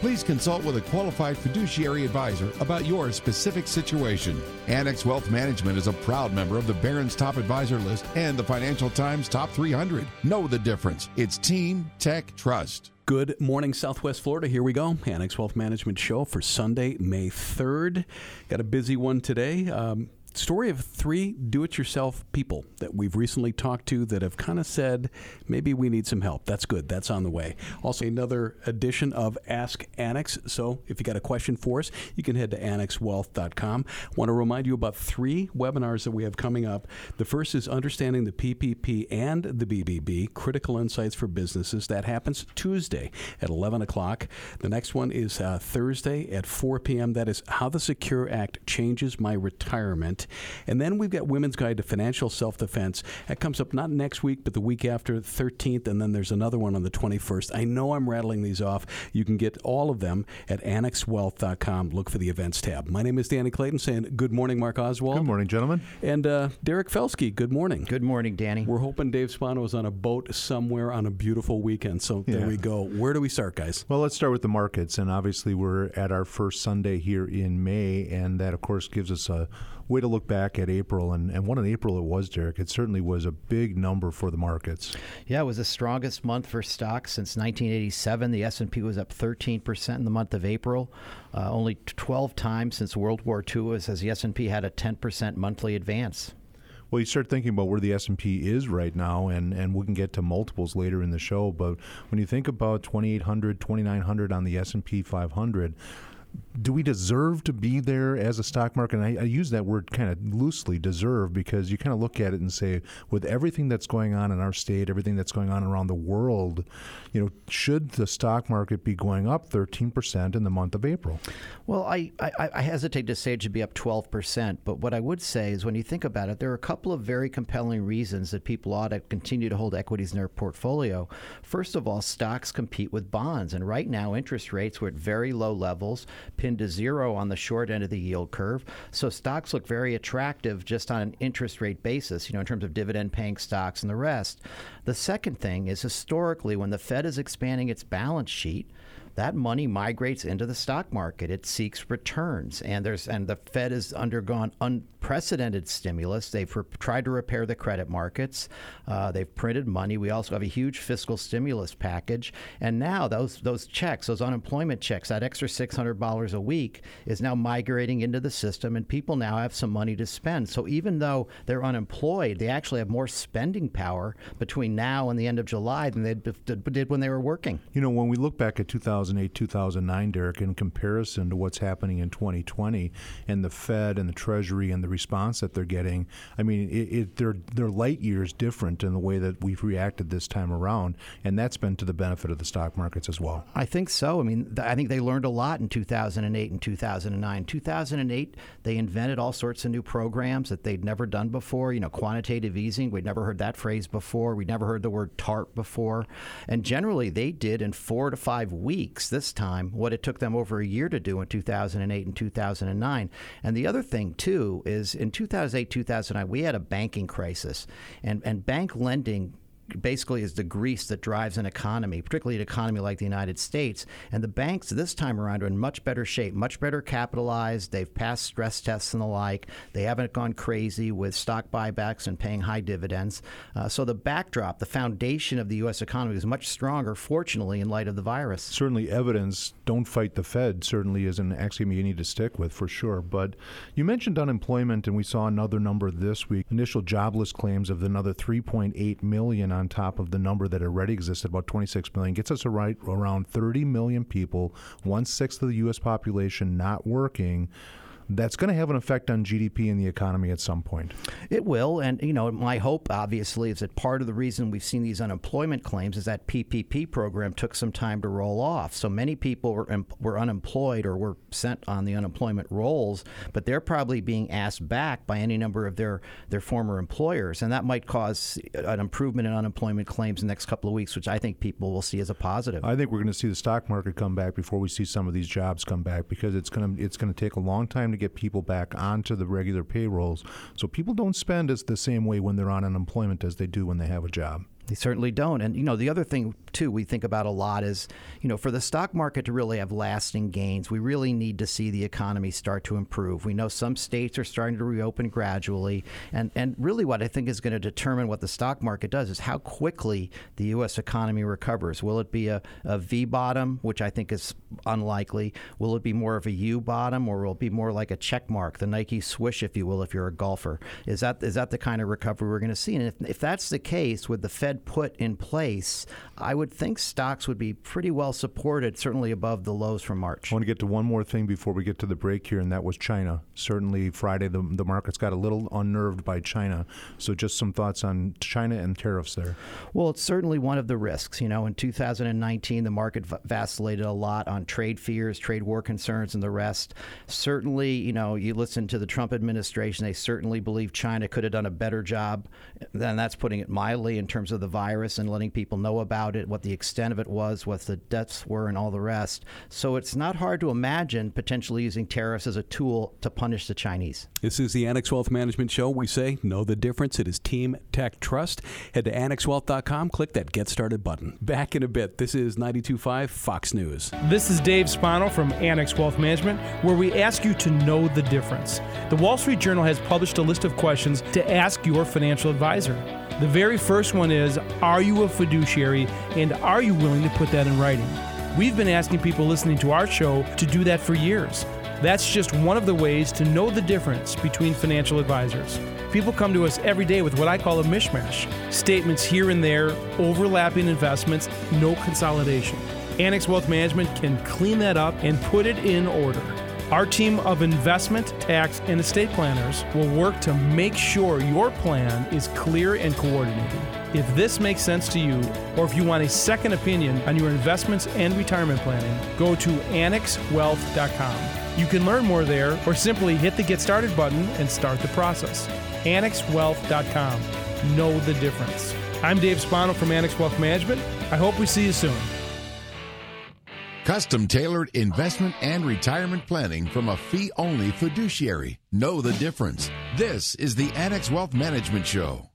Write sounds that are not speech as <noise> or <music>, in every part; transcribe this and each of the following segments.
Please consult with a qualified fiduciary advisor about your specific situation. Annex Wealth Management is a proud member of the Barron's Top Advisor List and the Financial Times Top 300. Know the difference. It's Team Tech Trust. Good morning, Southwest Florida. Here we go. Annex Wealth Management Show for Sunday, May 3rd. Got a busy one today. Um, story of three do it yourself people that we've recently talked to that have kind of said maybe we need some help. That's good. That's on the way. Also, another edition of Ask Annex. So if you got a question for us, you can head to annexwealth.com. Want to remind you about three webinars that we have coming up. The first is Understanding the PPP and the BBB Critical Insights for Businesses. That happens Tuesday at 11 o'clock. The next one is uh, Thursday at 4 p.m. That is How the Secure Act Changes My Retirement. And then we've got Women's Guide to Financial Self Defense. That comes up not next week, but the week after, 13th, and then there's another one on the 21st. I know I'm rattling these off. You can get all of them at annexwealth.com. Look for the events tab. My name is Danny Clayton saying good morning, Mark Oswald. Good morning, gentlemen. And uh, Derek Felsky, good morning. Good morning, Danny. We're hoping Dave Spano is on a boat somewhere on a beautiful weekend. So yeah. there we go. Where do we start, guys? Well, let's start with the markets. And obviously, we're at our first Sunday here in May. And that, of course, gives us a way to look back at April, and, and what an April it was, Derek. It certainly was a big number for the markets. Yeah, it was the strongest month for stocks since 1987. The S&P was up 13% in the month of April. Uh, only 12 times since World War II has the S&P had a 10% monthly advance. Well, you start thinking about where the S&P is right now, and, and we can get to multiples later in the show. But when you think about 2,800, 2,900 on the S&P 500, do we deserve to be there as a stock market? And I, I use that word kind of loosely, deserve, because you kind of look at it and say, with everything that's going on in our state, everything that's going on around the world, you know, should the stock market be going up 13% in the month of April? Well, I, I, I hesitate to say it should be up 12%, but what I would say is when you think about it, there are a couple of very compelling reasons that people ought to continue to hold equities in their portfolio. First of all, stocks compete with bonds, and right now interest rates were at very low levels pinned to zero on the short end of the yield curve. So stocks look very attractive just on an interest rate basis, you know, in terms of dividend paying stocks and the rest. The second thing is historically, when the Fed is expanding its balance sheet, that money migrates into the stock market. It seeks returns, and there's and the Fed has undergone unprecedented stimulus. They've re- tried to repair the credit markets. Uh, they've printed money. We also have a huge fiscal stimulus package, and now those those checks, those unemployment checks, that extra six hundred dollars a week is now migrating into the system, and people now have some money to spend. So even though they're unemployed, they actually have more spending power between now and the end of July than they did when they were working. You know, when we look back at 2000 2008, 2009, Derek, in comparison to what's happening in 2020 and the Fed and the Treasury and the response that they're getting, I mean, it, it, they're, they're light years different in the way that we've reacted this time around. And that's been to the benefit of the stock markets as well. I think so. I mean, th- I think they learned a lot in 2008 and 2009. 2008, they invented all sorts of new programs that they'd never done before. You know, quantitative easing, we'd never heard that phrase before. We'd never heard the word TARP before. And generally, they did in four to five weeks weeks this time what it took them over a year to do in 2008 and 2009. And the other thing, too, is in 2008, 2009, we had a banking crisis, and, and bank lending basically is the grease that drives an economy, particularly an economy like the United States. And the banks this time around are in much better shape, much better capitalized. They've passed stress tests and the like. They haven't gone crazy with stock buybacks and paying high dividends. Uh, so the backdrop, the foundation of the U.S. economy is much stronger, fortunately, in light of the virus. Certainly, evidence, don't fight the Fed, certainly is an axiom you need to stick with for sure. But you mentioned unemployment, and we saw another number this week. Initial jobless claims of another 3.8 million on top of the number that already existed, about 26 million, gets us right around 30 million people, one sixth of the U.S. population not working. That's going to have an effect on GDP and the economy at some point. It will, and you know, my hope obviously is that part of the reason we've seen these unemployment claims is that PPP program took some time to roll off. So many people were were unemployed or were sent on the unemployment rolls, but they're probably being asked back by any number of their their former employers, and that might cause an improvement in unemployment claims in the next couple of weeks, which I think people will see as a positive. I think we're going to see the stock market come back before we see some of these jobs come back because it's going to it's going to take a long time to get people back onto the regular payrolls. So people don't spend as the same way when they're on unemployment as they do when they have a job. They certainly don't. And, you know, the other thing, too, we think about a lot is, you know, for the stock market to really have lasting gains, we really need to see the economy start to improve. We know some states are starting to reopen gradually. And, and really, what I think is going to determine what the stock market does is how quickly the U.S. economy recovers. Will it be a, a V bottom, which I think is unlikely? Will it be more of a U bottom, or will it be more like a check mark, the Nike swish, if you will, if you're a golfer? Is that is that the kind of recovery we're going to see? And if, if that's the case, with the Fed Fed put in place, I would think stocks would be pretty well supported, certainly above the lows from March. I want to get to one more thing before we get to the break here, and that was China. Certainly, Friday, the, the markets got a little unnerved by China. So, just some thoughts on China and tariffs there. Well, it's certainly one of the risks. You know, in 2019, the market vacillated a lot on trade fears, trade war concerns, and the rest. Certainly, you know, you listen to the Trump administration, they certainly believe China could have done a better job, and that's putting it mildly in terms of the the virus and letting people know about it, what the extent of it was, what the deaths were, and all the rest. So it's not hard to imagine potentially using tariffs as a tool to punish the Chinese. This is the Annex Wealth Management Show. We say know the difference. It is Team Tech Trust. Head to annexwealth.com, click that Get Started button. Back in a bit. This is 92.5 Fox News. This is Dave Spano from Annex Wealth Management, where we ask you to know the difference. The Wall Street Journal has published a list of questions to ask your financial advisor. The very first one is Are you a fiduciary and are you willing to put that in writing? We've been asking people listening to our show to do that for years. That's just one of the ways to know the difference between financial advisors. People come to us every day with what I call a mishmash statements here and there, overlapping investments, no consolidation. Annex Wealth Management can clean that up and put it in order. Our team of investment, tax, and estate planners will work to make sure your plan is clear and coordinated. If this makes sense to you, or if you want a second opinion on your investments and retirement planning, go to annexwealth.com. You can learn more there or simply hit the Get Started button and start the process. annexwealth.com. Know the difference. I'm Dave Spano from Annex Wealth Management. I hope we see you soon. Custom tailored investment and retirement planning from a fee only fiduciary. Know the difference. This is the Annex Wealth Management Show.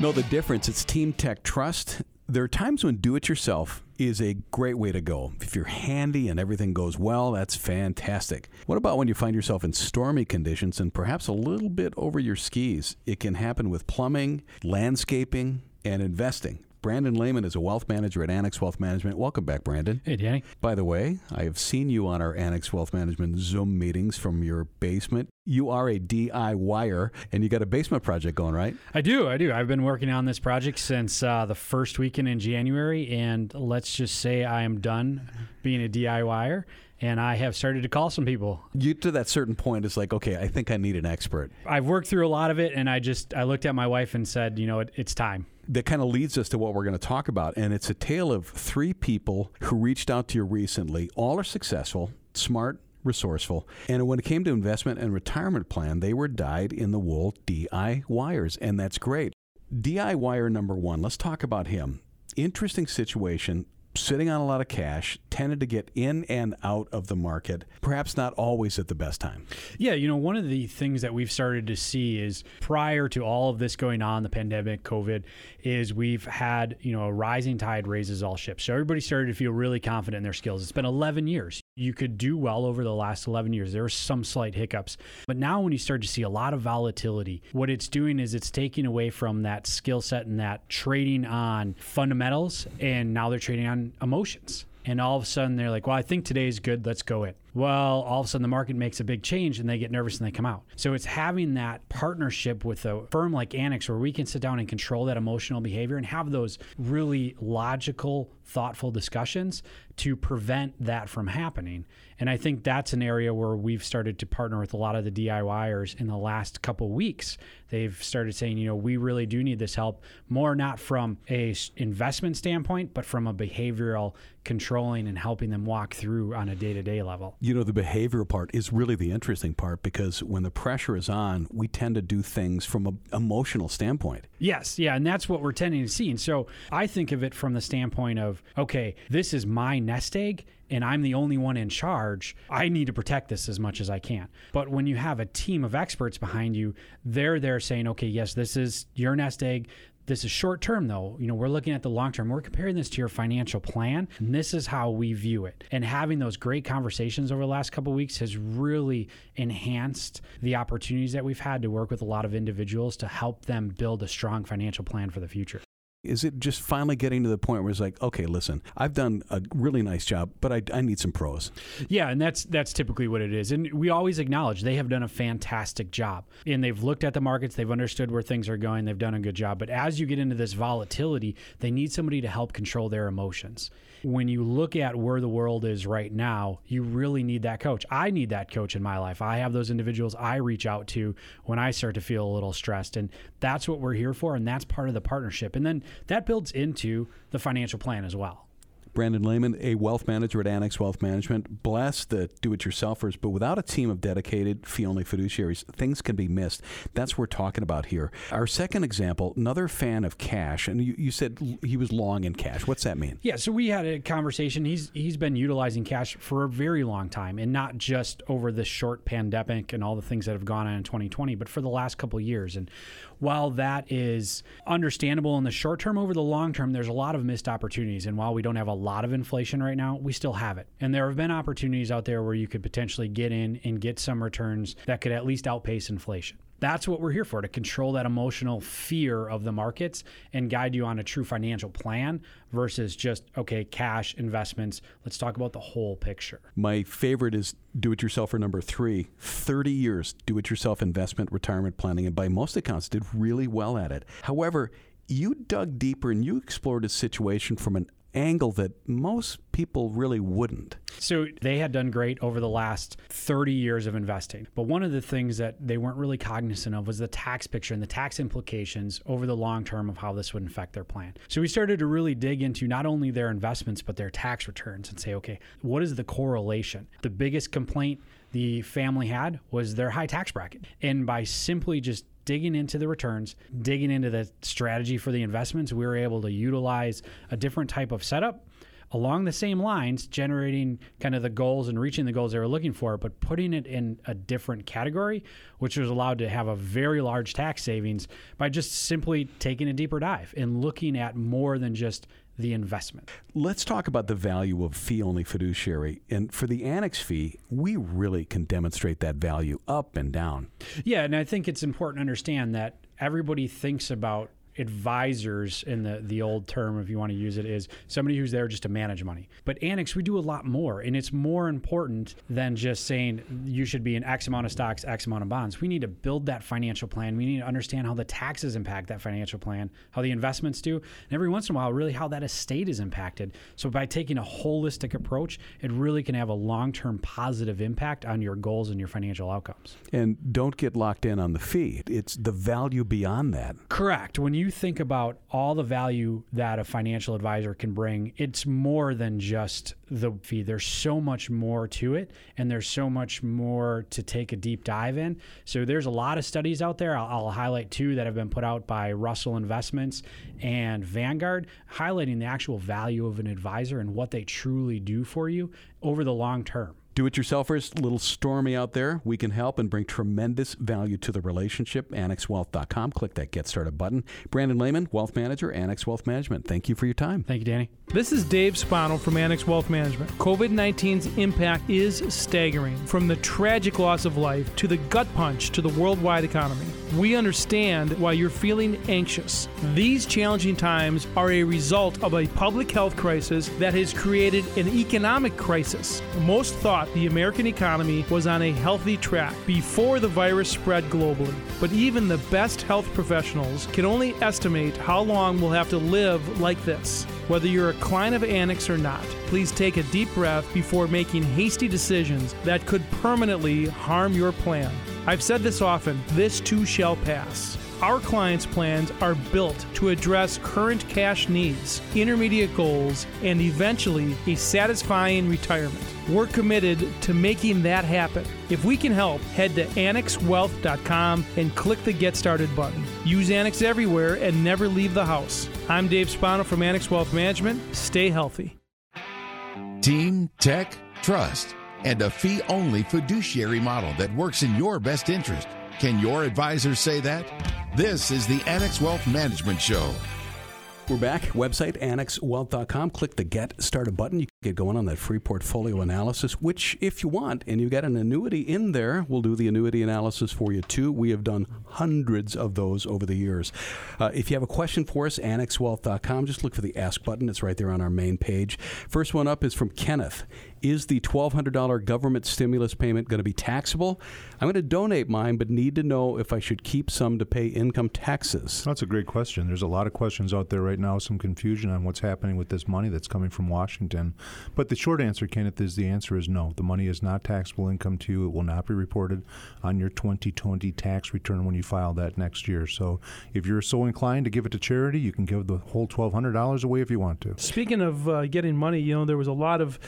Know the difference. It's Team Tech Trust. There are times when do it yourself is a great way to go. If you're handy and everything goes well, that's fantastic. What about when you find yourself in stormy conditions and perhaps a little bit over your skis? It can happen with plumbing, landscaping, and investing. Brandon Lehman is a wealth manager at Annex Wealth Management. Welcome back, Brandon. Hey, Danny. By the way, I have seen you on our Annex Wealth Management Zoom meetings from your basement. You are a DIYer, and you got a basement project going, right? I do. I do. I've been working on this project since uh, the first weekend in January, and let's just say I am done being a DIYer and I have started to call some people. You to that certain point, it's like, okay, I think I need an expert. I've worked through a lot of it, and I just I looked at my wife and said, you know, it, it's time that kind of leads us to what we're going to talk about. And it's a tale of three people who reached out to you recently. All are successful, smart, resourceful. And when it came to investment and retirement plan, they were dyed in the wool DIYers. And that's great. DIYer number one, let's talk about him. Interesting situation sitting on a lot of cash, tended to get in and out of the market, perhaps not always at the best time. Yeah, you know, one of the things that we've started to see is prior to all of this going on, the pandemic, COVID, is we've had, you know, a rising tide raises all ships. So everybody started to feel really confident in their skills. It's been 11 years. You could do well over the last 11 years. There were some slight hiccups. But now when you start to see a lot of volatility, what it's doing is it's taking away from that skill set and that trading on fundamentals and now they're trading on emotions. And all of a sudden they're like, well, I think today is good. Let's go it. Well, all of a sudden the market makes a big change and they get nervous and they come out. So it's having that partnership with a firm like Annex where we can sit down and control that emotional behavior and have those really logical, thoughtful discussions to prevent that from happening. And I think that's an area where we've started to partner with a lot of the DIYers in the last couple weeks. They've started saying, you know, we really do need this help more not from a investment standpoint, but from a behavioral controlling and helping them walk through on a day-to-day level. You know, the behavioral part is really the interesting part because when the pressure is on, we tend to do things from an emotional standpoint. Yes, yeah, and that's what we're tending to see. And so I think of it from the standpoint of, okay, this is my nest egg and I'm the only one in charge, I need to protect this as much as I can. But when you have a team of experts behind you, they're there saying, okay, yes, this is your nest egg. This is short term, though. You know, we're looking at the long term. We're comparing this to your financial plan, and this is how we view it. And having those great conversations over the last couple weeks has really enhanced the opportunities that we've had to work with a lot of individuals to help them build a strong financial plan for the future. Is it just finally getting to the point where it's like, okay, listen, I've done a really nice job, but I, I need some pros. Yeah, and that's that's typically what it is. And we always acknowledge they have done a fantastic job. And they've looked at the markets, they've understood where things are going, they've done a good job. But as you get into this volatility, they need somebody to help control their emotions when you look at where the world is right now, you really need that coach. I need that coach in my life. I have those individuals I reach out to when I start to feel a little stressed. And that's what we're here for. And that's part of the partnership. And then that builds into the financial plan as well. Brandon Lehman, a wealth manager at Annex Wealth Management. Bless the do it yourselfers, but without a team of dedicated fee only fiduciaries, things can be missed. That's what we're talking about here. Our second example, another fan of cash, and you, you said he was long in cash. What's that mean? Yeah, so we had a conversation. He's he's been utilizing cash for a very long time, and not just over this short pandemic and all the things that have gone on in 2020, but for the last couple years. And while that is understandable in the short term, over the long term, there's a lot of missed opportunities. And while we don't have a lot of inflation right now, we still have it. And there have been opportunities out there where you could potentially get in and get some returns that could at least outpace inflation. That's what we're here for to control that emotional fear of the markets and guide you on a true financial plan versus just, okay, cash investments. Let's talk about the whole picture. My favorite is do it yourself for number three 30 years do it yourself investment retirement planning, and by most accounts, did really well at it. However, you dug deeper and you explored a situation from an angle that most people really wouldn't. So they had done great over the last 30 years of investing. But one of the things that they weren't really cognizant of was the tax picture and the tax implications over the long term of how this would affect their plan. So we started to really dig into not only their investments, but their tax returns and say, okay, what is the correlation? The biggest complaint the family had was their high tax bracket. And by simply just digging into the returns, digging into the strategy for the investments, we were able to utilize a different type of setup along the same lines, generating kind of the goals and reaching the goals they were looking for, but putting it in a different category, which was allowed to have a very large tax savings by just simply taking a deeper dive and looking at more than just the investment. Let's talk about the value of fee only fiduciary. And for the annex fee, we really can demonstrate that value up and down. Yeah, and I think it's important to understand that everybody thinks about advisors in the the old term if you want to use it is somebody who's there just to manage money. But annex we do a lot more and it's more important than just saying you should be in x amount of stocks x amount of bonds. We need to build that financial plan. We need to understand how the taxes impact that financial plan how the investments do and every once in a while really how that estate is impacted. So by taking a holistic approach it really can have a long-term positive impact on your goals and your financial outcomes. And don't get locked in on the fee. It's the value beyond that. Correct. When you think about all the value that a financial advisor can bring, it's more than just the fee. There's so much more to it, and there's so much more to take a deep dive in. So there's a lot of studies out there. I'll, I'll highlight two that have been put out by Russell Investments and Vanguard, highlighting the actual value of an advisor and what they truly do for you over the long term do it yourselfers, a little stormy out there. We can help and bring tremendous value to the relationship. AnnexWealth.com. Click that Get Started button. Brandon Lehman, Wealth Manager, Annex Wealth Management. Thank you for your time. Thank you, Danny. This is Dave Spano from Annex Wealth Management. COVID 19's impact is staggering, from the tragic loss of life to the gut punch to the worldwide economy. We understand why you're feeling anxious. These challenging times are a result of a public health crisis that has created an economic crisis. Most thought the American economy was on a healthy track before the virus spread globally. But even the best health professionals can only estimate how long we'll have to live like this. Whether you're a client of Annex or not, please take a deep breath before making hasty decisions that could permanently harm your plan. I've said this often this too shall pass. Our clients' plans are built to address current cash needs, intermediate goals, and eventually a satisfying retirement. We're committed to making that happen. If we can help, head to annexwealth.com and click the Get Started button. Use Annex everywhere and never leave the house. I'm Dave Spano from Annex Wealth Management. Stay healthy. Team, tech, trust, and a fee only fiduciary model that works in your best interest. Can your advisor say that? This is the Annex Wealth Management Show. We're back. Website annexwealth.com. Click the Get Started button. You can get going on that free portfolio analysis, which, if you want, and you've got an annuity in there, we'll do the annuity analysis for you too. We have done hundreds of those over the years. Uh, if you have a question for us, annexwealth.com, just look for the Ask button. It's right there on our main page. First one up is from Kenneth. Is the $1,200 government stimulus payment going to be taxable? I'm going to donate mine, but need to know if I should keep some to pay income taxes. That's a great question. There's a lot of questions out there right now, some confusion on what's happening with this money that's coming from Washington. But the short answer, Kenneth, is the answer is no. The money is not taxable income to you. It will not be reported on your 2020 tax return when you file that next year. So if you're so inclined to give it to charity, you can give the whole $1,200 away if you want to. Speaking of uh, getting money, you know, there was a lot of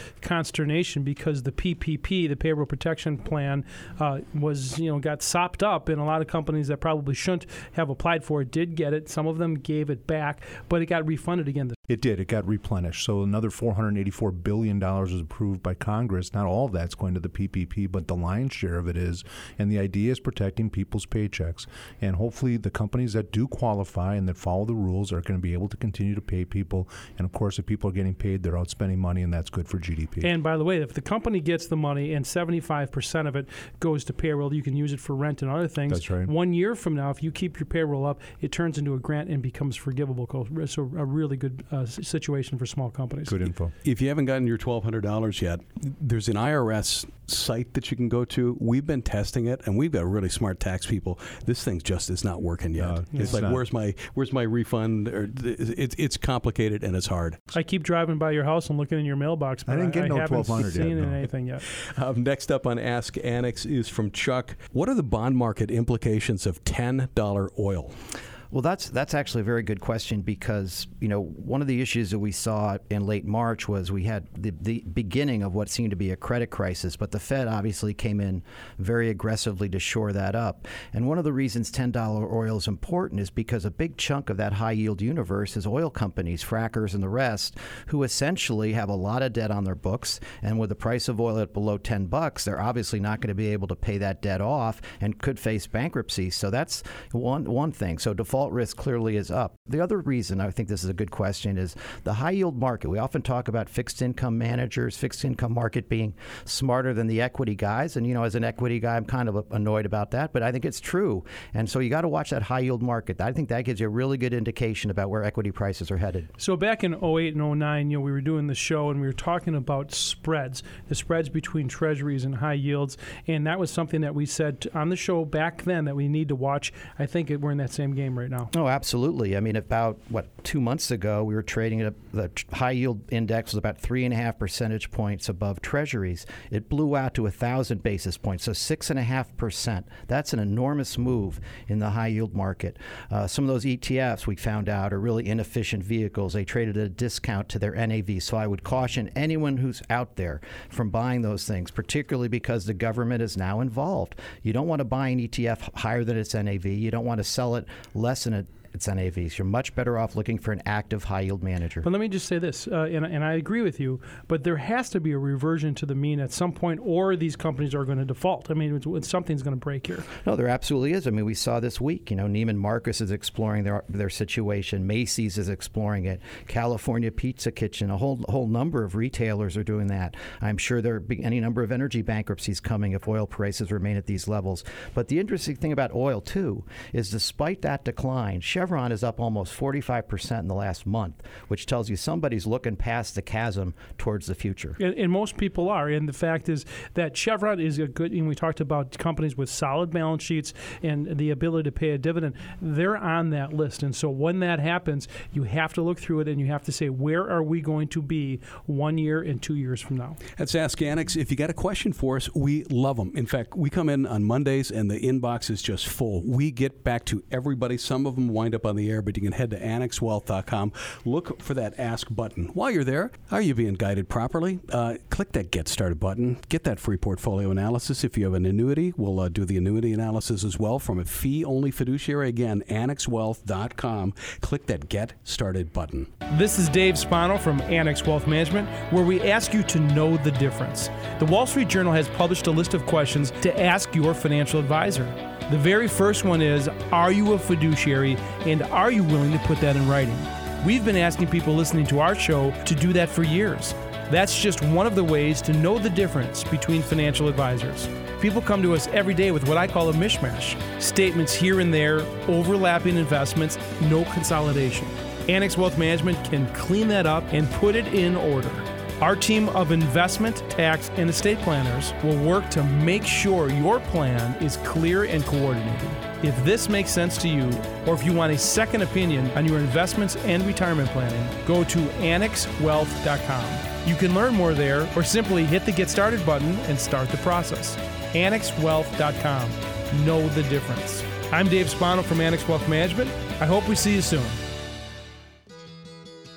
consternation because the PPP, the Payroll Protection Plan, uh, was, you know, got sopped up, and a lot of companies that probably shouldn't have applied for it did get it. Some of them gave it back, but it got refunded again. It did. It got replenished. So another $484 billion was approved by Congress. Not all of that's going to the PPP, but the lion's share of it is. And the idea is protecting people's paychecks. And hopefully, the companies that do qualify and that follow the rules are going to be able to continue to pay people. And of course, if people are getting paid, they're out spending money, and that's good for GDP. And by the way, if the company gets the money and 75% of it goes to payroll, you can use it for rent and other things. That's right. One year from now, if you keep your payroll up, it turns into a grant and becomes forgivable. So a really good uh, situation for small companies. Good info. If you haven't gotten your $1,200 yet, there's an IRS site that you can go to. We've been testing it, and we've got really smart tax people. This thing just is not working yet. No, it's, it's like not. where's my where's my refund? Or it's it's complicated and it's hard. I keep driving by your house and looking in your mailbox, but I didn't get no haven't 1200 yet, seen no. anything yet. <laughs> Um, next up on Ask Annex is from Chuck. What are the bond market implications of ten dollar oil? Well, that's that's actually a very good question because you know one of the issues that we saw in late March was we had the, the beginning of what seemed to be a credit crisis, but the Fed obviously came in very aggressively to shore that up. And one of the reasons ten dollar oil is important is because a big chunk of that high yield universe is oil companies, frackers, and the rest, who essentially have a lot of debt on their books. And with the price of oil at below ten bucks, they're obviously not going to be able to pay that debt off and could face bankruptcy. So that's one one thing. So default risk clearly is up. The other reason I think this is a good question is the high yield market. We often talk about fixed income managers, fixed income market being smarter than the equity guys. And, you know, as an equity guy, I'm kind of annoyed about that, but I think it's true. And so you got to watch that high yield market. I think that gives you a really good indication about where equity prices are headed. So back in 08 and 09, you know, we were doing the show and we were talking about spreads, the spreads between treasuries and high yields, and that was something that we said on the show back then that we need to watch. I think we're in that same game right now. Oh, absolutely. I mean, about what two months ago, we were trading at the high yield index was about three and a half percentage points above Treasuries. It blew out to a thousand basis points, so six and a half percent. That's an enormous move in the high yield market. Uh, some of those ETFs we found out are really inefficient vehicles. They traded at a discount to their NAV. So I would caution anyone who's out there from buying those things, particularly because the government is now involved. You don't want to buy an ETF higher than its NAV. You don't want to sell it less than it its NAVs. You're much better off looking for an active high yield manager. But let me just say this, uh, and, and I agree with you, but there has to be a reversion to the mean at some point, or these companies are going to default. I mean, it's, it's, something's going to break here. No, there absolutely is. I mean, we saw this week. You know, Neiman Marcus is exploring their their situation. Macy's is exploring it. California Pizza Kitchen, a whole whole number of retailers are doing that. I'm sure there will be any number of energy bankruptcies coming if oil prices remain at these levels. But the interesting thing about oil too is, despite that decline, Chevron Chevron is up almost 45% in the last month, which tells you somebody's looking past the chasm towards the future. And, and most people are. And the fact is that Chevron is a good, and we talked about companies with solid balance sheets and the ability to pay a dividend. They're on that list. And so when that happens, you have to look through it and you have to say, where are we going to be one year and two years from now? That's Ask Annex. If you got a question for us, we love them. In fact, we come in on Mondays and the inbox is just full. We get back to everybody. Some of them wind up on the air, but you can head to annexwealth.com. Look for that Ask button. While you're there, are you being guided properly? Uh, click that Get Started button. Get that free portfolio analysis. If you have an annuity, we'll uh, do the annuity analysis as well from a fee only fiduciary. Again, annexwealth.com. Click that Get Started button. This is Dave Spano from Annex Wealth Management, where we ask you to know the difference. The Wall Street Journal has published a list of questions to ask your financial advisor. The very first one is Are you a fiduciary and are you willing to put that in writing? We've been asking people listening to our show to do that for years. That's just one of the ways to know the difference between financial advisors. People come to us every day with what I call a mishmash statements here and there, overlapping investments, no consolidation. Annex Wealth Management can clean that up and put it in order. Our team of investment, tax, and estate planners will work to make sure your plan is clear and coordinated. If this makes sense to you, or if you want a second opinion on your investments and retirement planning, go to annexwealth.com. You can learn more there or simply hit the Get Started button and start the process. annexwealth.com. Know the difference. I'm Dave Spano from Annex Wealth Management. I hope we see you soon.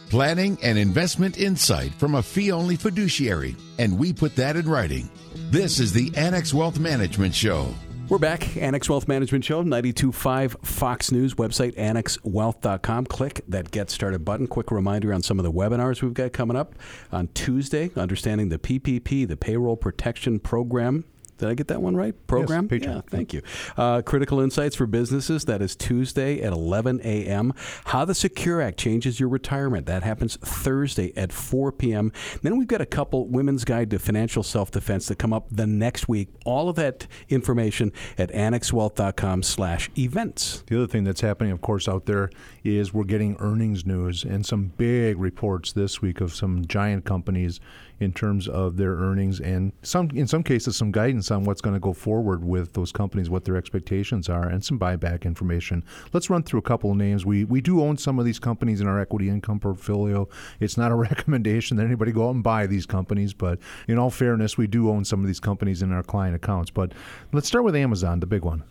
Planning and investment insight from a fee only fiduciary, and we put that in writing. This is the Annex Wealth Management Show. We're back. Annex Wealth Management Show, 92.5 Fox News website, annexwealth.com. Click that Get Started button. Quick reminder on some of the webinars we've got coming up on Tuesday, understanding the PPP, the Payroll Protection Program. Did I get that one right? Program? Yes, yeah, thank you. Uh, Critical Insights for Businesses. That is Tuesday at 11 a.m. How the Secure Act changes your retirement. That happens Thursday at 4 p.m. Then we've got a couple Women's Guide to Financial Self Defense that come up the next week. All of that information at annexwealth.com slash events. The other thing that's happening, of course, out there is we're getting earnings news and some big reports this week of some giant companies in terms of their earnings and some in some cases some guidance on what's going to go forward with those companies, what their expectations are, and some buyback information. Let's run through a couple of names. We we do own some of these companies in our equity income portfolio. It's not a <laughs> recommendation that anybody go out and buy these companies, but in all fairness, we do own some of these companies in our client accounts. But let's start with Amazon, the big one.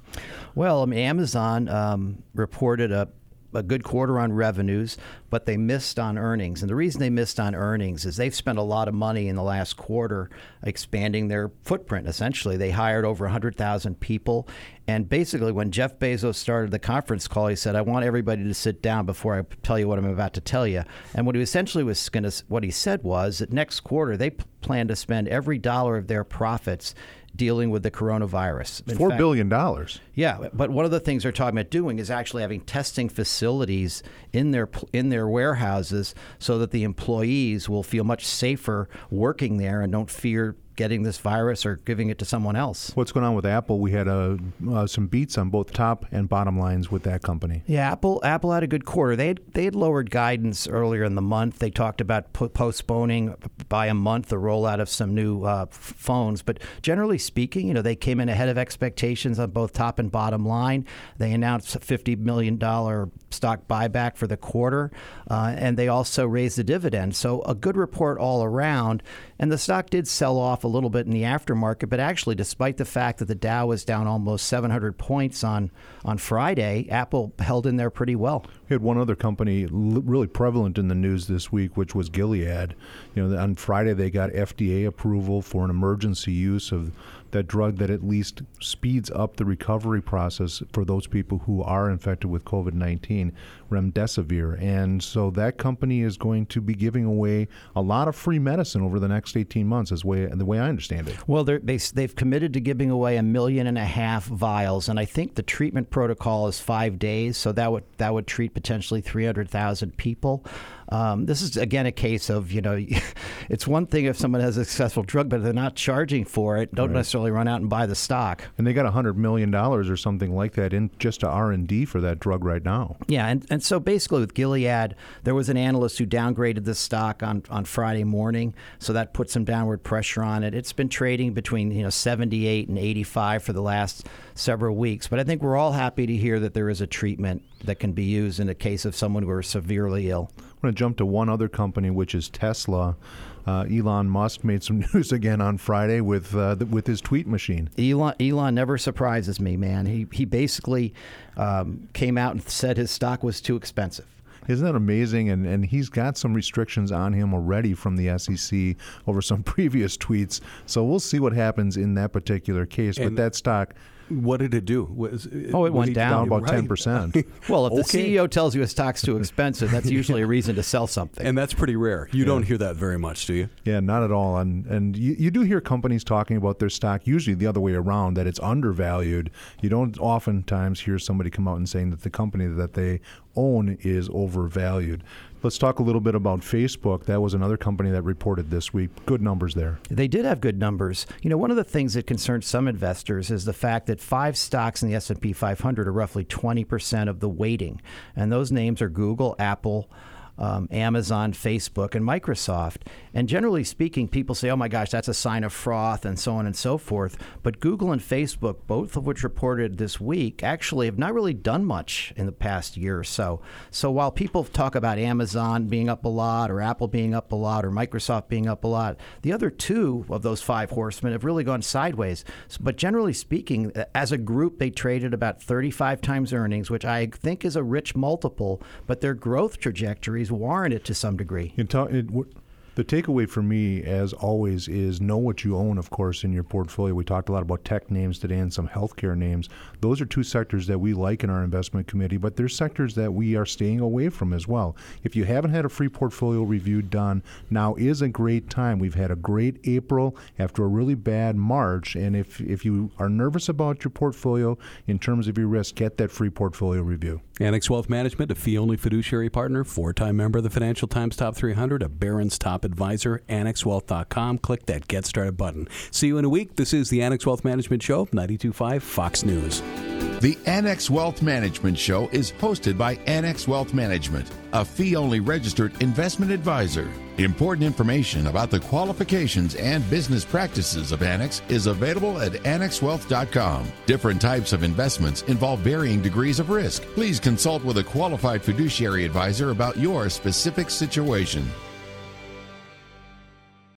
Well, I mean, Amazon um, reported a a good quarter on revenues, but they missed on earnings. And the reason they missed on earnings is they've spent a lot of money in the last quarter expanding their footprint. Essentially, they hired over 100,000 people. And basically, when Jeff Bezos started the conference call, he said, "I want everybody to sit down before I tell you what I'm about to tell you." And what he essentially was going to, what he said was that next quarter they plan to spend every dollar of their profits dealing with the coronavirus. In Four fact- billion dollars. yeah, but one of the things they're talking about doing is actually having testing facilities in their in their warehouses so that the employees will feel much safer working there and don't fear getting this virus or giving it to someone else. What's going on with Apple? We had uh, uh, some beats on both top and bottom lines with that company. Yeah, Apple Apple had a good quarter. They had, they had lowered guidance earlier in the month. They talked about po- postponing by a month the rollout of some new uh, phones, but generally speaking, you know, they came in ahead of expectations on both top and bottom line. They announced a fifty million dollar stock buyback for the quarter, uh, and they also raised the dividend. So a good report all around. And the stock did sell off a little bit in the aftermarket, but actually, despite the fact that the Dow was down almost 700 points on on Friday, Apple held in there pretty well. We had one other company really prevalent in the news this week, which was Gilead. You know, on Friday they got FDA approval for an emergency use of that drug that at least speeds up the recovery process for those people who are infected with COVID-19, remdesivir. And so that company is going to be giving away a lot of free medicine over the next 18 months, as way the way I understand it. Well, they they've committed to giving away a million and a half vials, and I think the treatment protocol is five days, so that would that would treat potentially 300,000 people. Um, this is again a case of you know, <laughs> it's one thing if someone has a successful drug, but they're not charging for it. Don't right. necessarily run out and buy the stock. And they got a hundred million dollars or something like that in just to R and D for that drug right now. Yeah, and, and so basically with Gilead, there was an analyst who downgraded the stock on, on Friday morning, so that put some downward pressure on it. It's been trading between you know 78 and 85 for the last several weeks, but I think we're all happy to hear that there is a treatment that can be used in the case of someone who are severely ill. I'm going to jump to one other company, which is Tesla. Uh, Elon Musk made some <laughs> news again on Friday with uh, the, with his tweet machine. Elon Elon never surprises me, man. He he basically um, came out and said his stock was too expensive. Isn't that amazing? And and he's got some restrictions on him already from the SEC over some <laughs> previous tweets. So we'll see what happens in that particular case. And but that stock what did it do? Was, oh, it went down, down about <laughs> ten percent. well, if okay. the CEO tells you his stock's too expensive, that's usually a reason to sell something. And that's pretty rare. You yeah. don't hear that very much, do you? Yeah, not at all. And and you, you do hear companies talking about their stock usually the other way around that it's undervalued. You don't oftentimes hear somebody come out and saying that the company that they own is overvalued. Let's talk a little bit about Facebook. That was another company that reported this week. Good numbers there. They did have good numbers. You know, one of the things that concerns some investors is the fact that five stocks in the S&P 500 are roughly 20% of the weighting. And those names are Google, Apple, um, Amazon, Facebook, and Microsoft. And generally speaking, people say, oh my gosh, that's a sign of froth and so on and so forth. But Google and Facebook, both of which reported this week, actually have not really done much in the past year or so. So while people talk about Amazon being up a lot, or Apple being up a lot, or Microsoft being up a lot, the other two of those five horsemen have really gone sideways. But generally speaking, as a group, they traded about 35 times earnings, which I think is a rich multiple, but their growth trajectory warrant it to some degree. it, the takeaway for me, as always, is know what you own, of course, in your portfolio. We talked a lot about tech names today and some healthcare names. Those are two sectors that we like in our investment committee, but there's sectors that we are staying away from as well. If you haven't had a free portfolio review done, now is a great time. We've had a great April after a really bad March, and if, if you are nervous about your portfolio in terms of your risk, get that free portfolio review. Annex Wealth Management, a fee only fiduciary partner, four time member of the Financial Times Top 300, a Barron's Advisor, AnnexWealth.com. Click that Get Started button. See you in a week. This is the Annex Wealth Management Show, 925 Fox News. The Annex Wealth Management Show is hosted by Annex Wealth Management, a fee only registered investment advisor. Important information about the qualifications and business practices of Annex is available at annexwealth.com. Different types of investments involve varying degrees of risk. Please consult with a qualified fiduciary advisor about your specific situation.